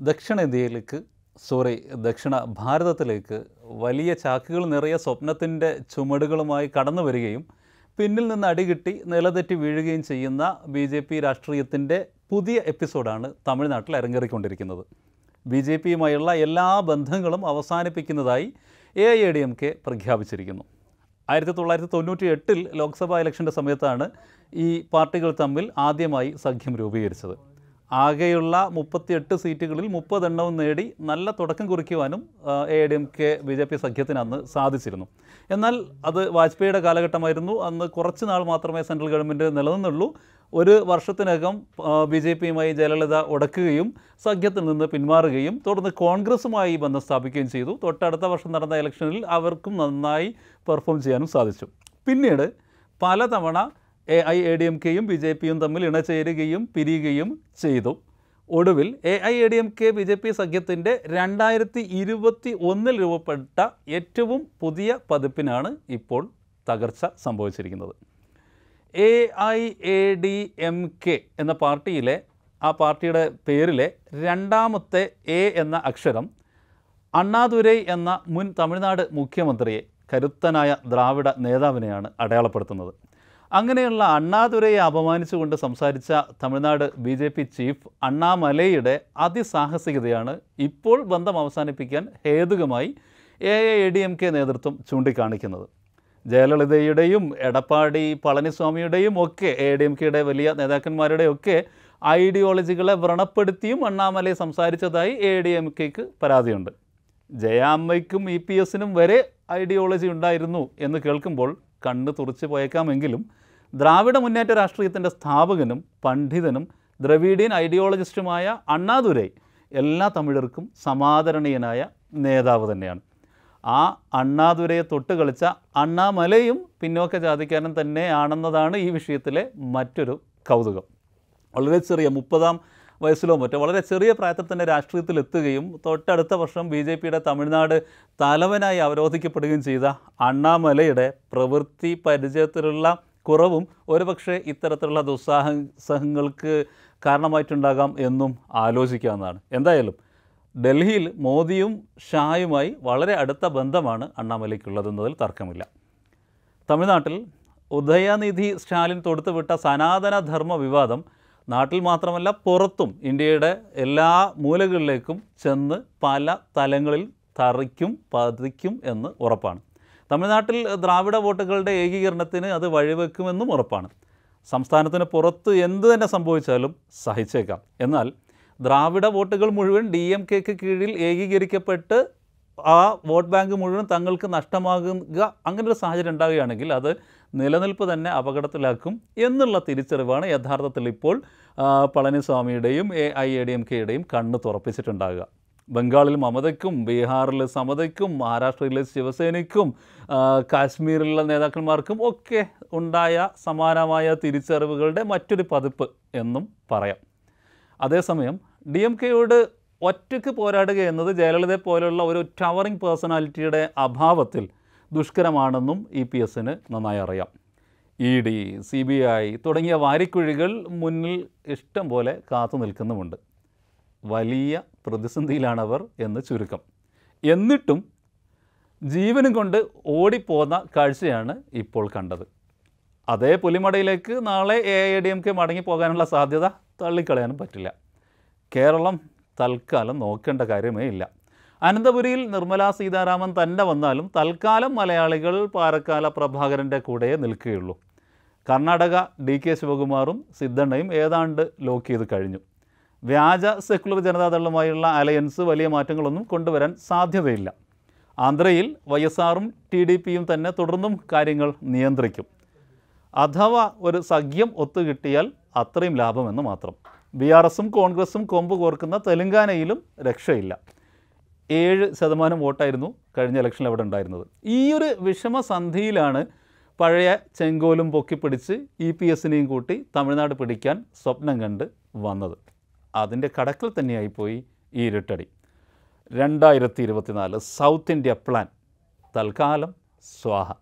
ദക്ഷിണേന്ത്യയിലേക്ക് sorry ദക്ഷിണ ഭാരതത്തിലേക്ക് വലിയ ചാക്കുകൾ നിറയെ സ്വപ്നത്തിന്റെ ചുമടുകളുമായി കടന്നു വരികയും പിന്നിൽ നിന്ന് അടികിട്ടി നിലതെറ്റി വീഴുകയും ചെയ്യുന്ന ബി ജെ പി രാഷ്ട്രീയത്തിന്റെ പുതിയ എപ്പിസോഡാണ് തമിഴ്നാട്ടിൽ അരങ്ങേറിക്കൊണ്ടിരിക്കുന്നത്. ബി ജെ പിയുമായുള്ള എല്ലാ ബന്ധങ്ങളും അവസാനിപ്പിക്കുന്നതായി A I D M K പ്രഖ്യാപിച്ചിരിക്കുന്നു. ആയിരത്തി തൊള്ളായിരത്തി തൊണ്ണൂറ്റി എട്ടിൽ ലോക്സഭാ ഇലക്ഷന്റെ സമയത്താണ് ഈ പാർട്ടികൾ തമ്മിൽ ആദ്യമായി സഖ്യം രൂപീകരിച്ചത്. ആകെയുള്ള മുപ്പത്തിയെട്ട് സീറ്റുകളിൽ മുപ്പതെണ്ണവും നേടി നല്ല തുടക്കം കുറിക്കുവാനും A D M K B J P സഖ്യത്തിന് അന്ന് സാധിച്ചിരുന്നു. എന്നാൽ അത് വാജ്പേയിയുടെ കാലഘട്ടമായിരുന്നു. അന്ന് കുറച്ച് നാൾ മാത്രമേ സെൻട്രൽ ഗവൺമെന്റ് നിലനിന്നുള്ളൂ. ഒരു വർഷത്തിനകം ബി ജെ പിയുമായി ജയലളിത ഉടക്കുകയും സഖ്യത്തിൽ നിന്ന് പിന്മാറുകയും തുടർന്ന് കോൺഗ്രസുമായി ബന്ധം സ്ഥാപിക്കുകയും ചെയ്തു. തൊട്ടടുത്ത വർഷം നടന്ന ഇലക്ഷനിൽ അവർക്കും നന്നായി പെർഫോം ചെയ്യാനും സാധിച്ചു. പിന്നീട് പലതവണ A I A D M കെയും ബി ജെ പിയും തമ്മിൽ ഇണചേരുകയും പിരിയുകയും ചെയ്തു. ഒടുവിൽ A I A D M K B J P സഖ്യത്തിന്റെ രണ്ടായിരത്തി ഇരുപത്തി ഒന്നിൽ രൂപപ്പെട്ട ഏറ്റവും പുതിയ പതിപ്പിനാണ് ഇപ്പോൾ തകർച്ച സംഭവിച്ചിരിക്കുന്നത്. A I A D M K എന്ന പാർട്ടിയിലെ ആ പാർട്ടിയുടെ പേരിലെ രണ്ടാമത്തെ എ എന്ന അക്ഷരം അണ്ണാദുരൈ എന്ന മുൻ തമിഴ്നാട് മുഖ്യമന്ത്രിയെ കരുത്തനായ ദ്രാവിഡ നേതാവിനെയാണ് അടയാളപ്പെടുത്തുന്നത്. അങ്ങനെയുള്ള അണ്ണാദുരയെ അപമാനിച്ചുകൊണ്ട് സംസാരിച്ച Tamil Nadu B J P chief അണ്ണാമലയുടെ അതിസാഹസികതയാണ് ഇപ്പോൾ ബന്ധം അവസാനിപ്പിക്കാൻ ഹേതുകമായി A A D M K നേതൃത്വം ചൂണ്ടിക്കാണിക്കുന്നത്. ജയലളിതയുടെയും എടപ്പാടി പളനിസ്വാമിയുടെയും ഒക്കെ എ ഡി എം കെയുടെ വലിയ നേതാക്കന്മാരുടെയൊക്കെ ഐഡിയോളജികളെ വ്രണപ്പെടുത്തിയും അണ്ണാമലയെ സംസാരിച്ചതായി എ ഡി എം കെക്ക് പരാതിയുണ്ട്. ജയാമ്മയ്ക്കും ഇ പി എസിനും വരെ ഐഡിയോളജി ഉണ്ടായിരുന്നു എന്ന് കേൾക്കുമ്പോൾ കണ്ണ് തുറച്ചു പോയേക്കാമെങ്കിലും ദ്രാവിഡ മുന്നേറ്റ രാഷ്ട്രീയത്തിന്റെ സ്ഥാപകനും പണ്ഡിതനും ദ്രവീഡിയൻ ഐഡിയോളജിസ്റ്റുമായ അണ്ണാദുരൈ എല്ലാ തമിഴർക്കും സമാദരണീയനായ നേതാവ് തന്നെയാണ്. ആ അണ്ണാദുരയെ തൊട്ട് കളിച്ച അണ്ണാമലയും പിന്നോക്ക ജാതിക്കാരൻ തന്നെയാണെന്നതാണ് ഈ വിഷയത്തിലെ മറ്റൊരു കൗതുകം. വളരെ ചെറിയ മുപ്പതാം വയസ്സിലോ മറ്റോ വളരെ ചെറിയ പ്രായത്തിൽ തന്നെ രാഷ്ട്രീയത്തിൽ എത്തുകയും തൊട്ടടുത്ത വർഷം ബി ജെ പിയുടെ തമിഴ്നാട് തലവനായി അവരോധിക്കപ്പെടുകയും ചെയ്ത അണ്ണാമലയുടെ പ്രവൃത്തി പരിചയത്തിലുള്ള കുറവും ഒരുപക്ഷെ ഇത്തരത്തിലുള്ള ദുസ്സാഹസഹങ്ങൾക്ക് കാരണമായിട്ടുണ്ടാകാം എന്നും ആലോചിക്കാവുന്നതാണ്. എന്തായാലും ഡൽഹിയിൽ മോദിയും ഷായുമായി വളരെ അടുത്ത ബന്ധമാണ് അണ്ണാമലയ്ക്കുള്ളതെന്നതിൽ തർക്കമില്ല. തമിഴ്നാട്ടിൽ ഉദയനിധി സ്റ്റാലിൻ തൊടുത്തുവിട്ട സനാതനധർമ്മ വിവാദം നാട്ടിൽ മാത്രമല്ല പുറത്തും ഇന്ത്യയുടെ എല്ലാ മൂലകളിലേക്കും ചെന്ന് പല തലങ്ങളിൽ തറിക്കും പതിക്കും എന്ന് ഉറപ്പാണ്. തമിഴ്നാട്ടിൽ ദ്രാവിഡ വോട്ടുകളുടെ ഏകീകരണത്തിന് അത് വഴിവെക്കുമെന്നും ഉറപ്പാണ്. സംസ്ഥാനത്തിന് പുറത്ത് എന്ത് തന്നെ സംഭവിച്ചാലും സഹിച്ചേക്കാം. എന്നാൽ ദ്രാവിഡ വോട്ടുകൾ മുഴുവൻ ഡി എം കെക്ക് കീഴിൽ ഏകീകരിക്കപ്പെട്ട് ആ വോട്ട് ബാങ്ക് മുഴുവൻ തങ്ങൾക്ക് നഷ്ടമാകുക അങ്ങനൊരു സാഹചര്യം ഉണ്ടാവുകയാണെങ്കിൽ അത് നിലനിൽപ്പ് തന്നെ അപകടത്തിലാക്കും എന്നുള്ള തിരിച്ചറിവാണ് യഥാർത്ഥത്തിൽ ഇപ്പോൾ പളനിസ്വാമിയുടെയും A I A D M കെയുടെയും കണ്ണ് തുറപ്പിച്ചിട്ടുണ്ടാകുക ബംഗാളിൽ മമതയ്ക്കും ബീഹാറിൽ സമതയ്ക്കും മഹാരാഷ്ട്രയിലെ ശിവസേനയ്ക്കും കാശ്മീരിലെ നേതാക്കന്മാർക്കും ഒക്കെ ഉണ്ടായ സമാനമായ തിരിച്ചറിവുകളുടെ മറ്റൊരു പതിപ്പ് എന്നും പറയാം. അതേസമയം ഡി എം കെയോട് ഒറ്റയ്ക്ക് പോരാടുക എന്നത് ജയലളിതയെ പോലെയുള്ള ഒരു ടവറിംഗ് പേഴ്സണാലിറ്റിയുടെ അഭാവത്തിൽ ദുഷ്കരമാണെന്നും ഇ പി എസിന് നന്നായി അറിയാം. E D C B I തുടങ്ങിയ വാരിക്കുഴികൾ മുന്നിൽ ഇഷ്ടം പോലെ കാത്തു നിൽക്കുന്നുമുണ്ട്. വലിയ പ്രതിസന്ധിയിലാണവർ എന്ന് ചുരുക്കം. എന്നിട്ടും ജീവനും കൊണ്ട് ഓടിപ്പോന്ന കാഴ്ചയാണ് ഇപ്പോൾ കണ്ടത്. അതേ പുലിമടയിലേക്ക് നാളെ A I D M K മടങ്ങിപ്പോകാനുള്ള സാധ്യത തള്ളിക്കളയാനും പറ്റില്ല. കേരളം തൽക്കാലം നോക്കേണ്ട കാര്യമേ ഇല്ല. അനന്തപുരിയിൽ നിർമ്മലാ സീതാരാമൻ തന്നെ വന്നാലും തൽക്കാലം മലയാളികൾ പാറക്കാല പ്രഭാകരന്റെ കൂടെ നിൽക്കുകയുള്ളൂ. കർണാടക ഡി കെ ശിവകുമാറും സിദ്ധണ്ണയും ഏതാണ്ട് ലോക്ക് ചെയ്ത് കഴിഞ്ഞു. വ്യാജ സെക്കുലർ ജനതാദളുമായുള്ള അലയൻസ് വലിയ മാറ്റങ്ങളൊന്നും കൊണ്ടുവരാൻ സാധ്യതയില്ല. ആന്ധ്രയിൽ വൈ എസ് ആറും ടി ഡി പിയും തന്നെ തുടർന്നും കാര്യങ്ങൾ നിയന്ത്രിക്കും. അഥവാ ഒരു സഖ്യം ഒത്തുകിട്ടിയാൽ അത്രയും ലാഭമെന്ന് മാത്രം. ബി ആർ എസും കോൺഗ്രസും കൊമ്പ് കോർക്കുന്ന തെലങ്കാനയിലും രക്ഷയില്ല. ഏഴ് ശതമാനം വോട്ടായിരുന്നു കഴിഞ്ഞ ഇലക്ഷനിൽ അവിടെ ഉണ്ടായിരുന്നത്. ഈ ഒരു വിഷമസന്ധിയിലാണ് പഴയ ചെങ്കോലും പൊക്കിപ്പിടിച്ച് ഇ പി എസിനെയും കൂട്ടി തമിഴ്നാട് പിടിക്കാൻ സ്വപ്നം കണ്ട് വന്നത്. അതിന്റെ കടക്കിൽ തന്നെയായിപ്പോയി ഈ ഇരുട്ടടി. രണ്ടായിരത്തി ഇരുപത്തിനാല് സൗത്ത് ഇന്ത്യ പ്ലാൻ. തൽക്കാലം സ്വാഹ.